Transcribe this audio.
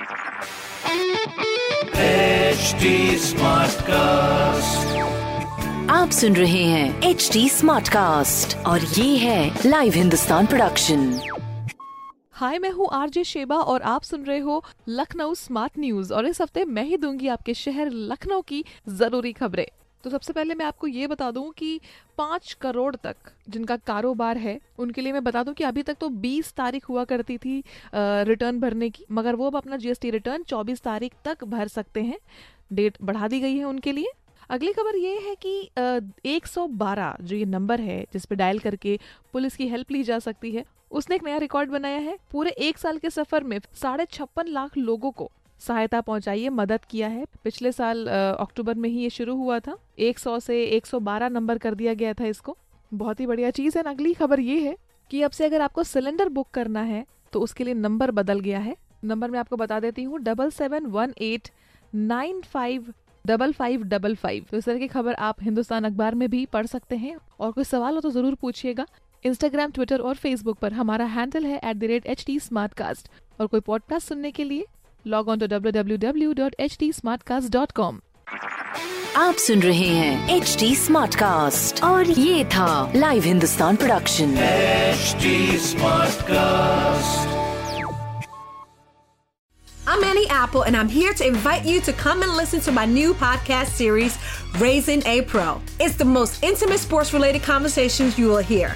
HD cast आप सुन रहे हैं एच डी स्मार्ट कास्ट और ये है लाइव हिंदुस्तान प्रोडक्शन हाय, मैं हूँ आरजे शेबा और आप सुन रहे हो लखनऊ स्मार्ट न्यूज़ और इस हफ़्ते मैं ही दूँगी आपके शहर लखनऊ की ज़रूरी खबरें। तो सबसे पहले मैं आपको ये बता दूँ कि पाँच करोड़ तक जिनका कारोबार है, उनके लिए मैं बता दूँ कि अभी तक तो 20 तारीख हुआ करती थी रिटर्न भरने की, मगर वो अब अपना जीएसटी रिटर्न 24 तारीख तक भर सकते हैं। डेट बढ़ा दी गई है उनके लिए। अगली खबर ये है कि 112 जो ये नंबर है, जिस पे डायल करके पुलिस की हेल्प ली जा सकती है, उसने एक नया रिकॉर्ड बनाया है। पूरे एक साल के सफ़र में साढ़े छप्पन लाख लोगों को सहायता पहुंचाई है, मदद किया है। पिछले साल अक्टूबर में ही ये शुरू हुआ था। 100 से 112 नंबर कर दिया गया था इसको। बहुत ही बढ़िया चीज़ है। अगली खबर ये है कि अब से अगर आपको सिलेंडर बुक करना है तो उसके लिए नंबर बदल गया है। नंबर मैं आपको बता देती हूँ, double seven one eight nine five double five double five. तो इस तरह की खबर आप हिंदुस्तान अखबार में भी पढ़ सकते हैं। और कोई सवाल हो तो ज़रूर पूछिएगा। इंस्टाग्राम ट्विटर और फेसबुक पर हमारा हैंडल है at the rate H T और कोई पॉडकास्ट सुनने के लिए Log on to W W W dot H T dot com आप सुन रहे हैं एच डी स्मार्ट कास्ट और ये था live Hindustan production HD Smartcast. I'm Annie Apple, and I'm here to invite you to come and listen to my new podcast series, Raising a Pro. It's the most intimate sports related conversations you will hear.